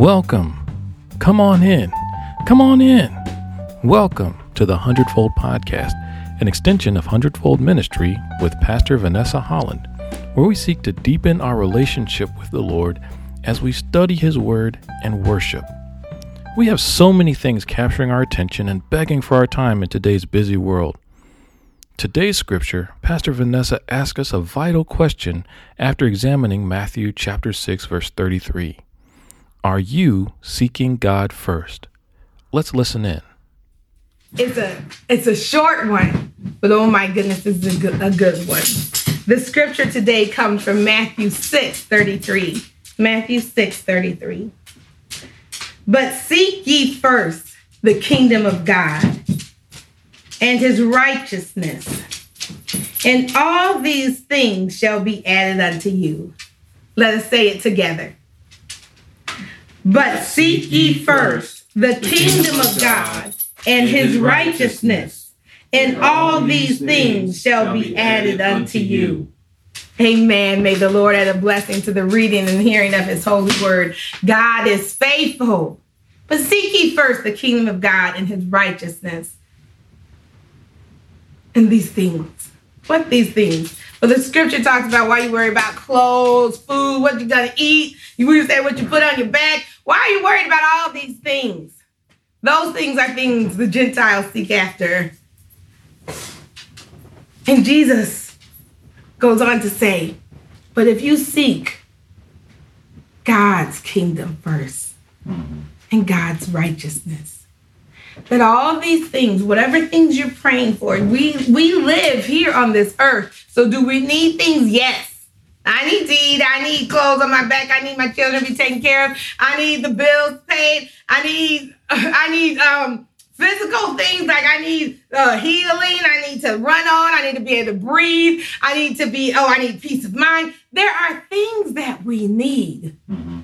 Welcome. Come on in. Come on in. Welcome to the Hundredfold Podcast, an extension of Hundredfold Ministry with Pastor Vanessa Holland, where we seek to deepen our relationship with the Lord as we study His Word and worship. We have so many things capturing our attention and begging for our time in today's busy world. Today's scripture, Pastor Vanessa asks us a vital question after examining Matthew chapter 6 verse 33. Are you seeking God first? Let's listen in. It's a it's a short one, but oh my goodness, it's a good, a good one. The scripture today comes from Matthew 6 33. Matthew 6 33. But seek ye first the kingdom of God and his righteousness, and all these things shall be added unto you. Let us say it together. But seek ye first the kingdom of God and his righteousness, and all these things shall be added unto you. Amen. May the Lord add a blessing to the reading and hearing of his holy word. God is faithful. But seek ye first the kingdom of God and his righteousness. And these things. What these things? Well, the scripture talks about why you worry about clothes, food, what you're gonna eat. You say what you put on your back. Why are you worried about all these things? Those things are things the Gentiles seek after. And Jesus goes on to say, but if you seek God's kingdom 1st mm-hmm. and God's righteousness, that all these things, whatever things you're praying for, we we live here on this earth. So do we need things? Yes. I need to eat. I need clothes on my back. I need my children to be taken care of. I need the bills paid. I need I need um physical things like I need uh, healing. I need to run on. I need to be able to breathe. I need to be oh I need peace of mind. There are things that we need mm-hmm.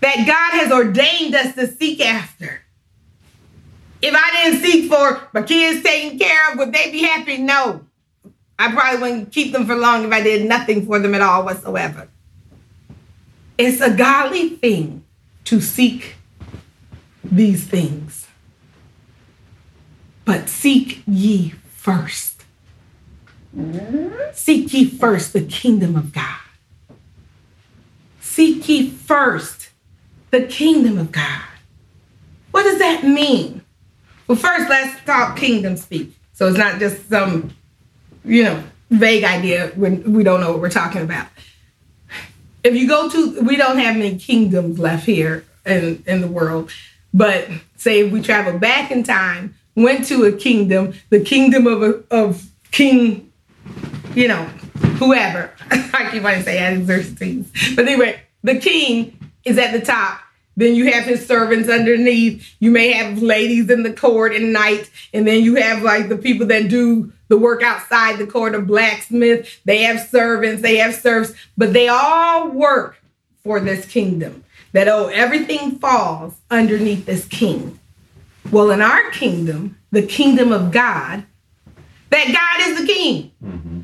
that God has ordained us to seek after. If I didn't seek for my kids taken care of, would they be happy? No. I probably wouldn't keep them for long if I did nothing for them at all whatsoever. It's a godly thing to seek these things. But seek ye first. Seek ye first the kingdom of God. Seek ye first the kingdom of God. What does that mean? Well, first, let's talk kingdom speak. So it's not just some you know, vague idea when we don't know what we're talking about. If you go to, we don't have any kingdoms left here in, in the world, but say if we travel back in time, went to a kingdom, the kingdom of a, of King, you know, whoever. I keep wanting to say Xerxes, but anyway, the king is at the top. Then you have his servants underneath. You may have ladies in the court and knight, and then you have like the people that do the work outside the court of blacksmith. They have servants, they have serfs, but they all work for this kingdom. That, oh, everything falls underneath this king. Well, in our kingdom, the kingdom of God, that God is the king. Mm-hmm.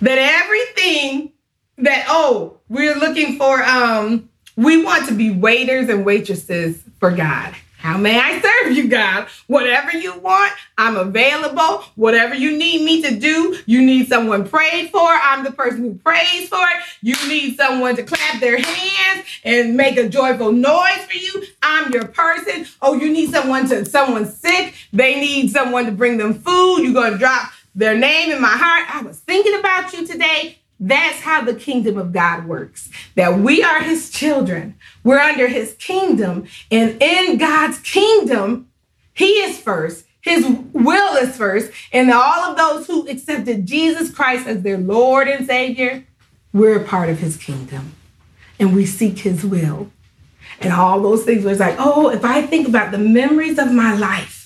That everything that, oh, we're looking for, um, we want to be waiters and waitresses for God. How may I serve you, God? Whatever you want, I'm available. Whatever you need me to do, you need someone prayed for. I'm the person who prays for it. You need someone to clap their hands and make a joyful noise for you. I'm your person. Oh, you need someone to, someone sick. They need someone to bring them food. You're to drop their name in my heart. I was thinking about you today. That's how the kingdom of God works. That we are his children. We're under his kingdom. And in God's kingdom, he is first. His will is first. And all of those who accepted Jesus Christ as their Lord and Savior, we're a part of his kingdom. And we seek his will. And all those things It's like, oh, if I think about the memories of my life,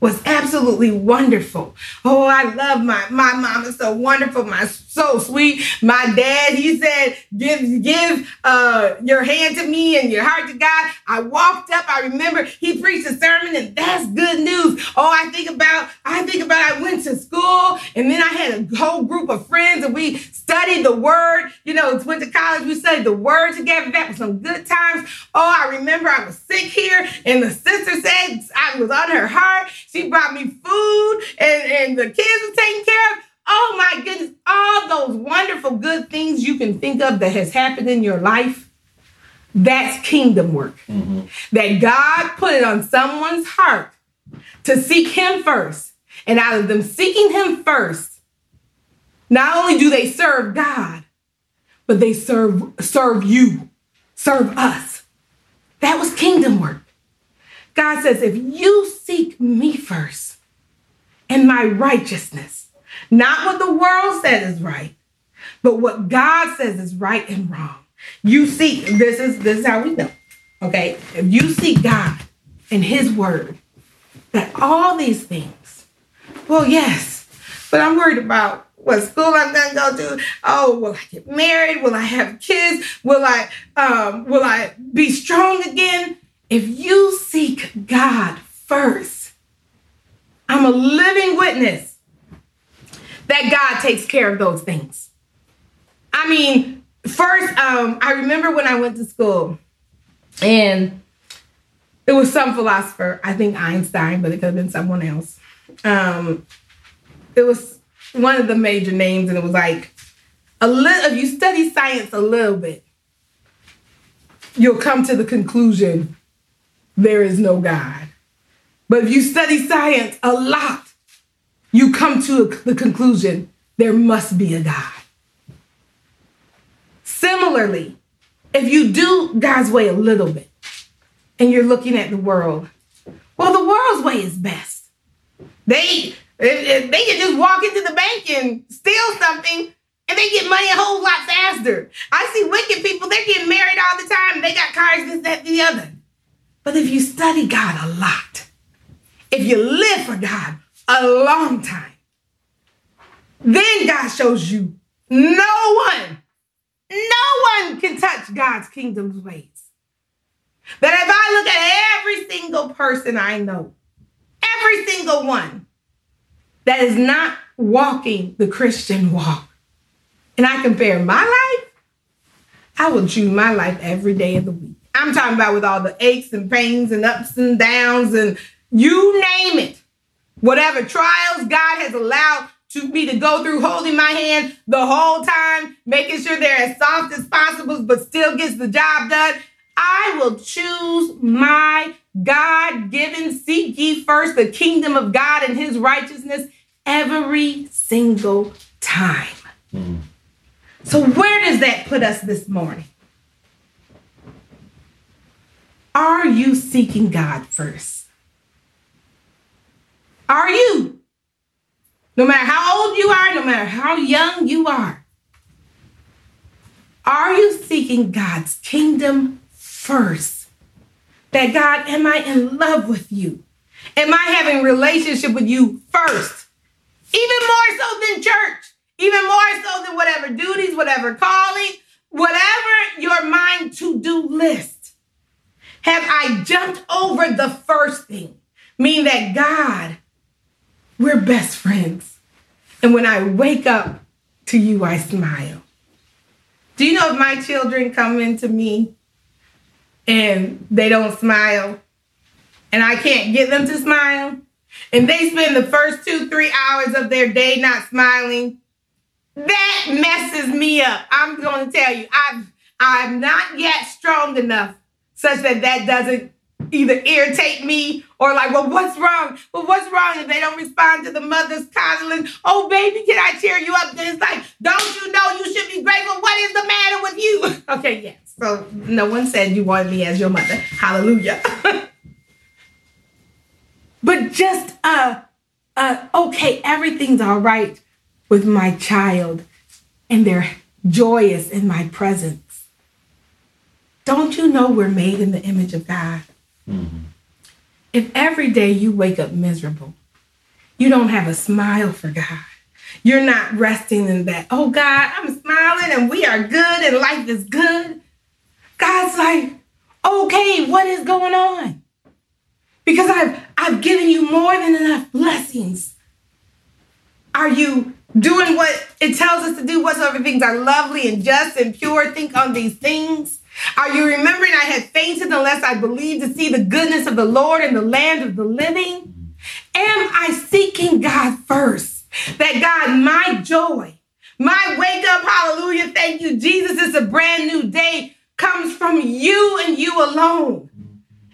was absolutely wonderful. Oh, I love my my mom is so wonderful. My so sweet. My dad, he said, give, give uh, your hand to me and your heart to God. I walked up. I remember he preached a sermon and that's good news. Oh, I think about, I think about, I went to school and then I had a whole group of friends and we studied the word. You know, went to college. We studied the word together. That was some good times. Oh, I remember I was sick here and the sister said I was on her heart. She brought me food and, and the kids were taken care of. Oh my goodness, all those wonderful good things you can think of that has happened in your life. That's kingdom work. Mm-hmm. That God put it on someone's heart to seek Him first. And out of them seeking Him first, not only do they serve God, but they serve, serve you, serve us. That was kingdom work. God says, if you seek me first and my righteousness, not what the world says is right, but what God says is right and wrong. You seek, this is this is how we know. Okay? If you seek God and his word, that all these things, well, yes, but I'm worried about what school I'm gonna go to. Oh, will I get married? Will I have kids? Will I um will I be strong again? If you seek God first, I'm a living witness that God takes care of those things. I mean, first, um, I remember when I went to school and it was some philosopher, I think Einstein, but it could have been someone else. Um, it was one of the major names, and it was like a little. If you study science a little bit, you'll come to the conclusion there is no God. But if you study science a lot, you come to the conclusion there must be a God. Similarly, if you do God's way a little bit and you're looking at the world, well, the world's way is best. They they can just walk into the bank and steal something and they get money a whole lot faster. I see wicked people, they're getting married all the time. They got cars, this, that, the other. But if you study God a lot, if you live for God a long time, then God shows you no one, no one can touch God's kingdom's ways. But if I look at every single person I know, every single one that is not walking the Christian walk, and I compare my life, I will chew my life every day of the week. I'm talking about with all the aches and pains and ups and downs and you name it. Whatever trials God has allowed to me to go through holding my hand the whole time, making sure they're as soft as possible, but still gets the job done. I will choose my God given, seek ye first the kingdom of God and his righteousness every single time. Mm. So, where does that put us this morning? Are you seeking God first? Are you? No matter how old you are, no matter how young you are, are you seeking God's kingdom first? That God, am I in love with you? Am I having relationship with you first? Even more so than church, even more so than whatever duties, whatever calling, whatever your mind to do list. Have I jumped over the first thing? Mean that God, we're best friends. And when I wake up to you, I smile. Do you know if my children come into me and they don't smile and I can't get them to smile and they spend the first two, three hours of their day not smiling, that messes me up. I'm going to tell you, I've, I'm not yet strong enough such that that doesn't either irritate me or like, well, what's wrong? Well, what's wrong if they don't respond to the mother's coddling? Oh, baby, can I cheer you up? Then it's like, don't you know you should be grateful? What is the matter with you? okay, yes. So no one said you wanted me as your mother. Hallelujah. but just uh uh okay, everything's all right with my child and they're joyous in my presence. Don't you know we're made in the image of God? Mm-hmm. If every day you wake up miserable, you don't have a smile for God, You're not resting in that. Oh God, I'm smiling and we are good and life is good. God's like, okay, what is going on? Because I've I've given you more than enough blessings. Are you doing what it tells us to do? Whatsoever things are lovely and just and pure, think on these things. Are you remembering I had fainted unless I believed to see the goodness of the Lord in the land of the living? Am I seeking God first? That God, my joy, my wake up, hallelujah, thank you, Jesus, is a brand new day, comes from you and you alone.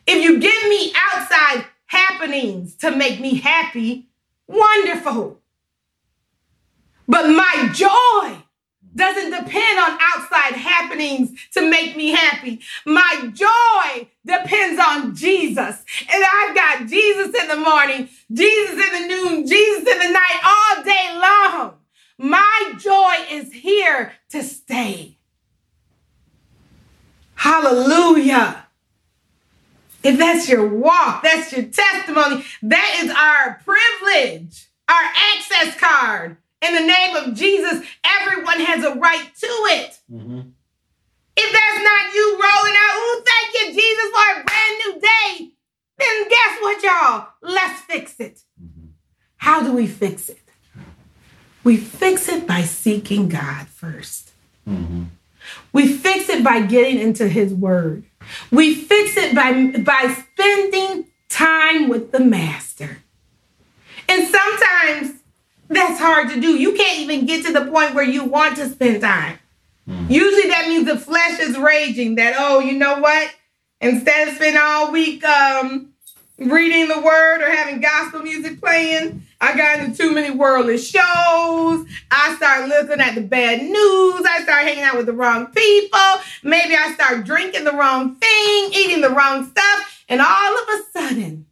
If you give me outside happenings to make me happy, wonderful. But my joy doesn't depend on outside happenings to make me happy. My joy depends on Jesus. And I've got Jesus in the morning, Jesus in the noon, Jesus in the night, all day long. My joy is here to stay. Hallelujah. If that's your walk, that's your testimony, that is our privilege, our access card in the name of Jesus, everyone has a right to it. Mm-hmm. If that's not you rolling out, oh, thank you, Jesus, for a brand new day, then guess what, y'all? Let's fix it. Mm-hmm. How do we fix it? We fix it by seeking God 1st mm-hmm. We fix it by getting into His Word. We fix it by, by spending time with the Master. And sometimes that's hard to do. You can't even get to the point where you want to spend time. Mm. Usually that means the flesh is raging that, oh, you know what? Instead of spending all week um, reading the word or having gospel music playing, I got into too many worldly shows. I start looking at the bad news. I start hanging out with the wrong people. Maybe I start drinking the wrong thing, eating the wrong stuff. And all of a sudden,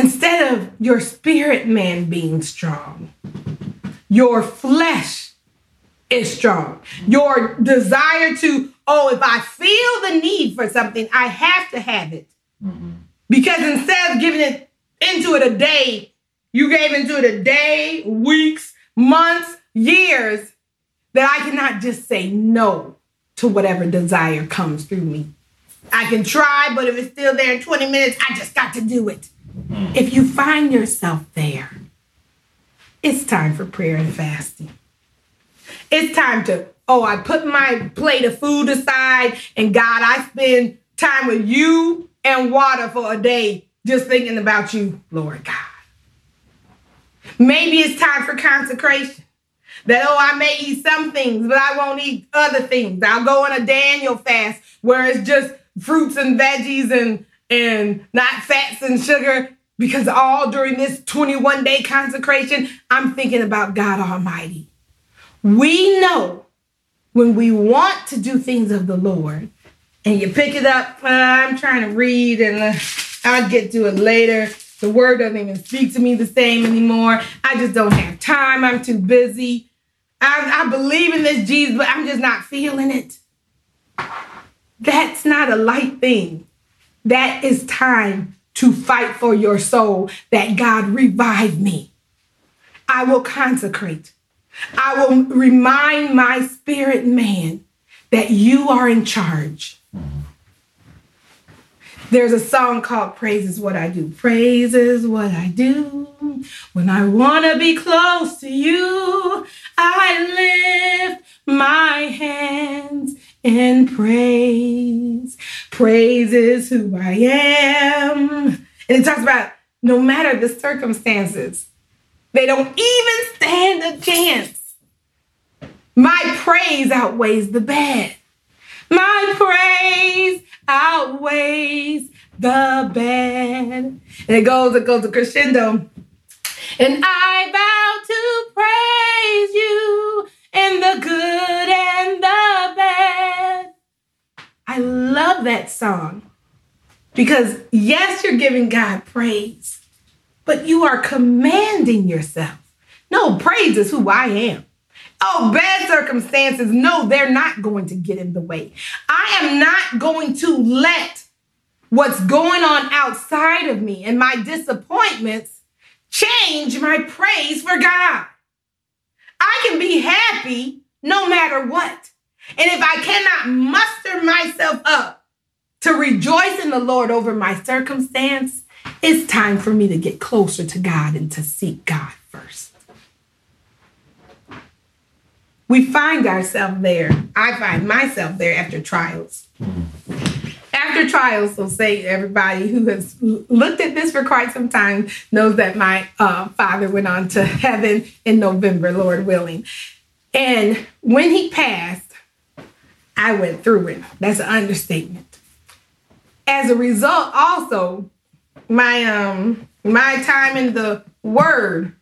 Instead of your spirit man being strong, your flesh is strong. Your desire to, oh, if I feel the need for something, I have to have it. Mm-hmm. Because instead of giving it into it a day, you gave into it a day, weeks, months, years, that I cannot just say no to whatever desire comes through me. I can try, but if it's still there in 20 minutes, I just got to do it. If you find yourself there, it's time for prayer and fasting. It's time to, oh, I put my plate of food aside and God, I spend time with you and water for a day just thinking about you, Lord God. Maybe it's time for consecration. That, oh, I may eat some things, but I won't eat other things. I'll go on a Daniel fast where it's just fruits and veggies and and not fats and sugar because all during this 21 day consecration, I'm thinking about God Almighty. We know when we want to do things of the Lord and you pick it up, uh, I'm trying to read and uh, I'll get to it later. The word doesn't even speak to me the same anymore. I just don't have time. I'm too busy. I, I believe in this Jesus, but I'm just not feeling it. That's not a light thing. That is time to fight for your soul that God revive me. I will consecrate. I will remind my spirit man that you are in charge. There's a song called Praise is What I Do. Praise is what I do. When I want to be close to you, I lift my hands in praise. Praise is who I am. And it talks about no matter the circumstances, they don't even stand a chance. My praise outweighs the bad. My praise outweighs the bad. And it goes, it goes to crescendo. And I vow to praise you in the good love that song because, yes, you're giving God praise, but you are commanding yourself. No, praise is who I am. Oh, bad circumstances, no, they're not going to get in the way. I am not going to let what's going on outside of me and my disappointments change my praise for God. I can be happy no matter what. And if I cannot muster myself up to rejoice in the Lord over my circumstance, it's time for me to get closer to God and to seek God first. We find ourselves there. I find myself there after trials. After trials, so say everybody who has looked at this for quite some time knows that my uh, father went on to heaven in November, Lord willing. And when he passed, I went through it. That's an understatement. As a result, also, my um my time in the word,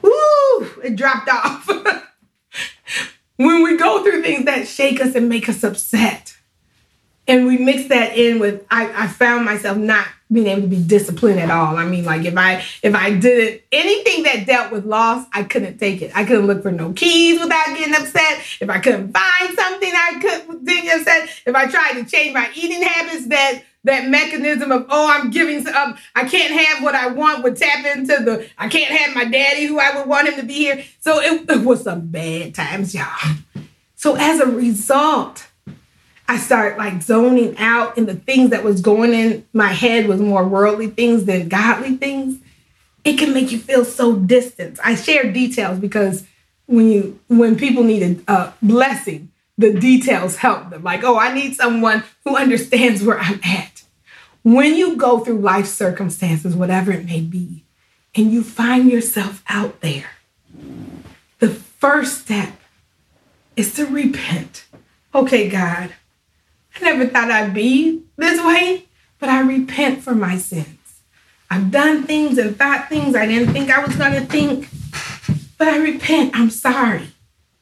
woo, it dropped off. when we go through things that shake us and make us upset, and we mix that in with I, I found myself not being able to be disciplined at all. I mean, like if I if I did anything that dealt with loss, I couldn't take it. I couldn't look for no keys without getting upset. If I couldn't find something, I couldn't get upset. If I tried to change my eating habits, that that mechanism of oh I'm giving up um, I can't have what I want would tap into the I can't have my daddy who I would want him to be here. So it, it was some bad times, y'all. So as a result I started like zoning out and the things that was going in my head was more worldly things than godly things. It can make you feel so distant. I share details because when you when people need a blessing, the details help them. Like, oh, I need someone who understands where I'm at. When you go through life circumstances, whatever it may be, and you find yourself out there, the first step is to repent. Okay, God, I never thought I'd be this way, but I repent for my sins. I've done things and thought things I didn't think I was going to think, but I repent. I'm sorry.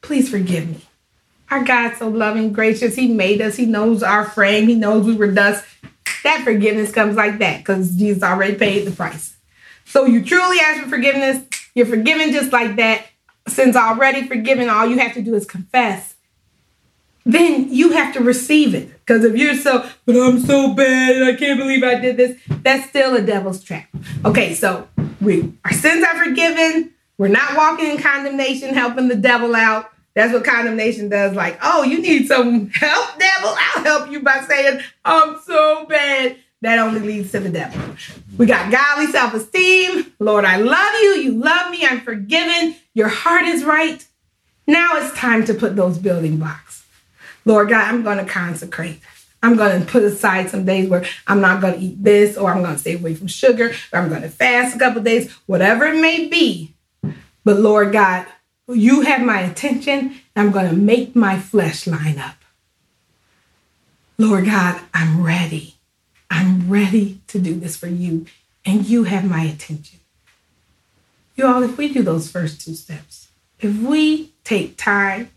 Please forgive me. Our God's so loving, gracious. He made us. He knows our frame. He knows we were dust. That forgiveness comes like that because Jesus already paid the price. So you truly ask for forgiveness. You're forgiven just like that. Since already forgiven, all you have to do is confess then you have to receive it. Because if you're so, but I'm so bad and I can't believe I did this, that's still a devil's trap. Okay, so we our sins are forgiven. We're not walking in condemnation, helping the devil out. That's what condemnation does. Like, oh, you need some help, devil? I'll help you by saying, I'm so bad. That only leads to the devil. We got godly self esteem. Lord, I love you. You love me. I'm forgiven. Your heart is right. Now it's time to put those building blocks. Lord God, I'm going to consecrate. I'm going to put aside some days where I'm not going to eat this, or I'm going to stay away from sugar, or I'm going to fast a couple days, whatever it may be. But Lord God, you have my attention. I'm going to make my flesh line up. Lord God, I'm ready. I'm ready to do this for you, and you have my attention. You all, if we do those first two steps, if we take time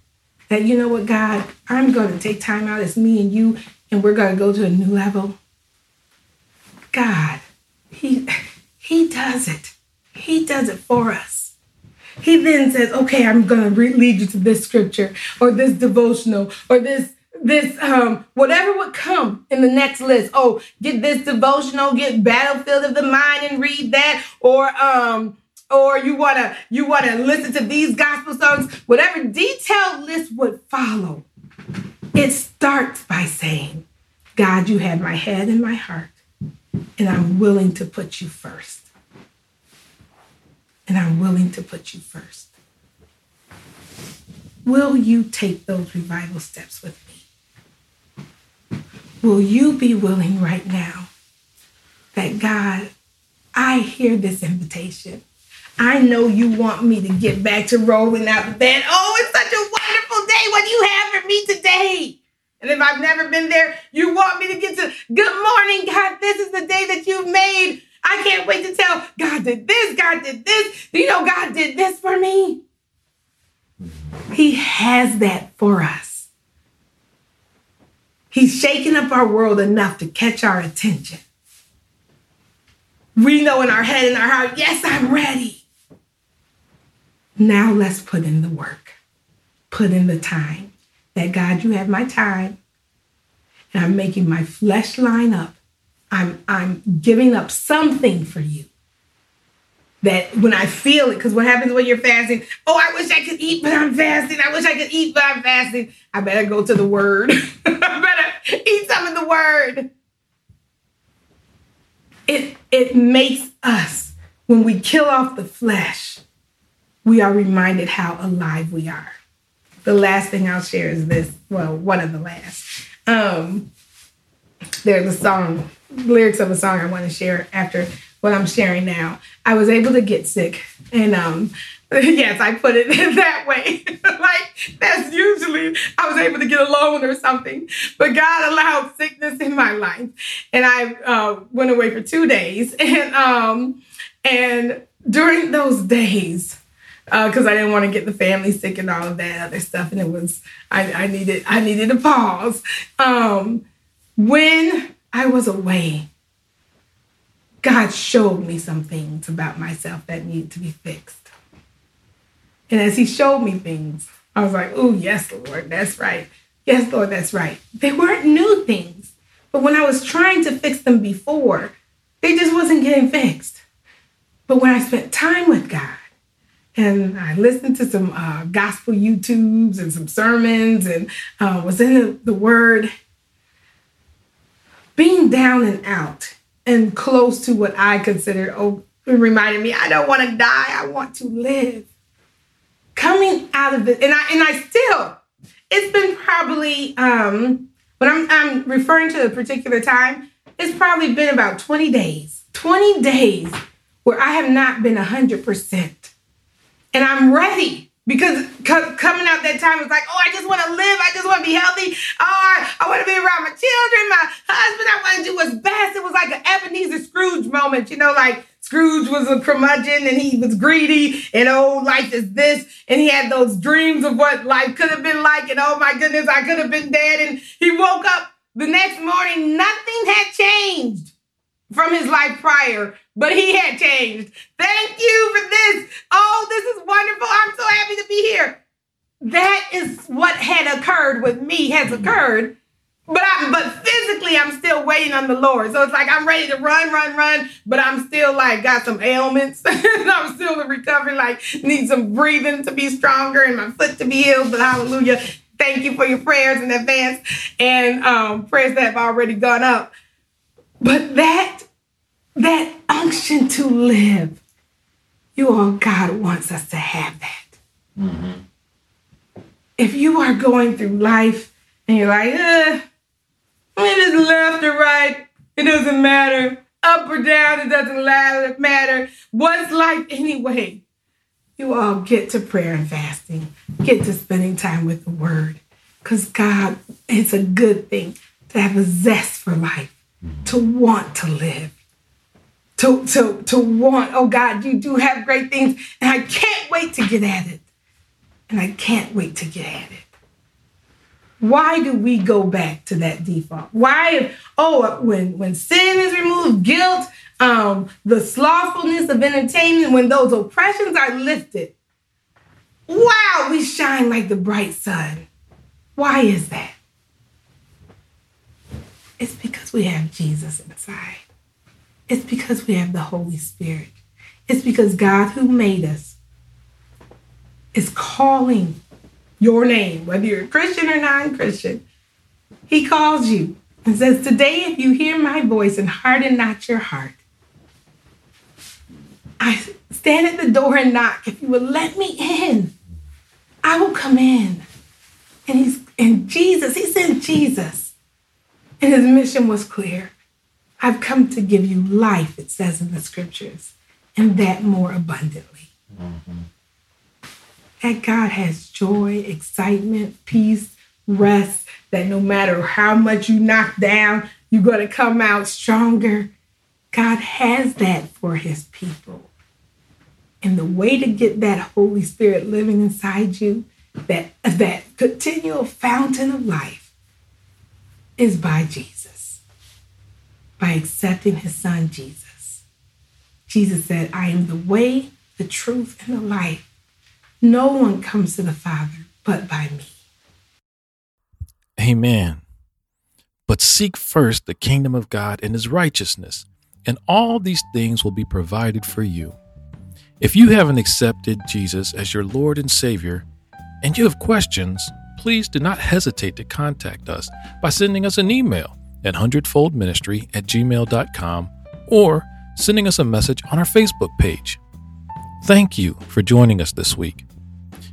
that you know what, God, I'm going to take time out. It's me and you, and we're going to go to a new level. God, He He does it. He does it for us. He then says, "Okay, I'm going to lead you to this scripture or this devotional or this." This um whatever would come in the next list. Oh, get this devotional, get Battlefield of the Mind and read that, or um or you want to you want to listen to these gospel songs whatever detailed list would follow it starts by saying god you have my head and my heart and i'm willing to put you first. And i'm willing to put you first. Will you take those revival steps with me? Will you be willing right now that god i hear this invitation I know you want me to get back to rolling out the bed. Oh, it's such a wonderful day. What do you have for me today? And if I've never been there, you want me to get to good morning, God. This is the day that you've made. I can't wait to tell God did this, God did this. Do you know God did this for me? He has that for us. He's shaking up our world enough to catch our attention. We know in our head and our heart, yes, I'm ready. Now let's put in the work, put in the time. That God, you have my time, and I'm making my flesh line up. I'm, I'm giving up something for you. that when I feel it, because what happens when you're fasting? Oh, I wish I could eat, but I'm fasting. I wish I could eat, but I'm fasting. I better go to the word. I better eat some of the word. It it makes us when we kill off the flesh, we are reminded how alive we are. The last thing I'll share is this. Well, one of the last. Um, there's a song, lyrics of a song I want to share after what I'm sharing now. I was able to get sick, and um, yes, I put it in that way. like that's usually I was able to get a loan or something, but God allowed sickness in my life, and I uh, went away for two days, and um, and during those days because uh, I didn't want to get the family sick and all of that other stuff. And it was I, I needed I needed a pause. Um, when I was away, God showed me some things about myself that needed to be fixed. And as He showed me things, I was like, "Oh yes, Lord, that's right. Yes, Lord, that's right." They weren't new things, but when I was trying to fix them before, they just wasn't getting fixed. But when I spent time with God and I listened to some uh, gospel YouTubes and some sermons and uh, was in the, the Word. Being down and out and close to what I considered, oh, it reminded me, I don't want to die, I want to live. Coming out of it, and I and I still, it's been probably um when I'm I'm referring to a particular time, it's probably been about 20 days. 20 days where I have not been 100%. And I'm ready because coming out that time was like, oh, I just want to live. I just want to be healthy. Oh, I, I want to be around my children, my husband. I want to do what's best. It was like an Ebenezer Scrooge moment, you know, like Scrooge was a curmudgeon and he was greedy and oh, life is this. And he had those dreams of what life could have been like. And oh my goodness, I could have been dead. And he woke up the next morning, nothing had changed from his life prior, but he had changed. Thank you for this. Oh, this is wonderful. I'm so happy to be here. That is what had occurred with me has occurred. But I, but physically, I'm still waiting on the Lord. So it's like I'm ready to run, run, run, but I'm still like got some ailments. I'm still in recovery, like need some breathing to be stronger and my foot to be healed. But hallelujah. Thank you for your prayers in advance and um, prayers that have already gone up. But that, that unction to live, you all, God wants us to have that. Mm-hmm. If you are going through life and you're like, eh, it is left or right, it doesn't matter. Up or down, it doesn't matter. What's life anyway? You all get to prayer and fasting, get to spending time with the word. Because God, it's a good thing to have a zest for life to want to live. To, to, to want, oh God, you do have great things, and I can't wait to get at it. And I can't wait to get at it. Why do we go back to that default? Why, oh, when, when sin is removed, guilt, um, the slothfulness of entertainment, when those oppressions are lifted, wow, we shine like the bright sun. Why is that? It's because we have Jesus inside. It's because we have the Holy Spirit. It's because God, who made us, is calling your name, whether you're a Christian or non Christian. He calls you and says, Today, if you hear my voice and harden not your heart, I stand at the door and knock. If you will let me in, I will come in. And he's and Jesus, he sent Jesus and his mission was clear. I've come to give you life, it says in the scriptures, and that more abundantly. Mm-hmm. That God has joy, excitement, peace, rest, that no matter how much you knock down, you're going to come out stronger. God has that for his people. And the way to get that Holy Spirit living inside you, that, that continual fountain of life, is by Jesus, by accepting his son Jesus. Jesus said, I am the way, the truth, and the life. No one comes to the Father but by me. Amen. But seek first the kingdom of God and his righteousness, and all these things will be provided for you. If you haven't accepted Jesus as your Lord and Savior and you have questions, please do not hesitate to contact us by sending us an email at hundredfoldministry at gmail.com or sending us a message on our Facebook page. Thank you for joining us this week.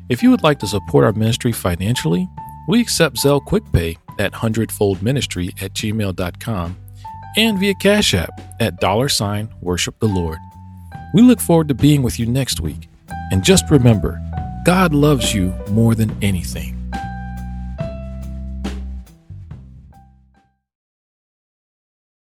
If you would like to support our ministry financially, we accept Zelle QuickPay at hundredfoldministry at gmail.com and via Cash App at dollar sign worship the Lord. We look forward to being with you next week. And just remember, God loves you more than anything.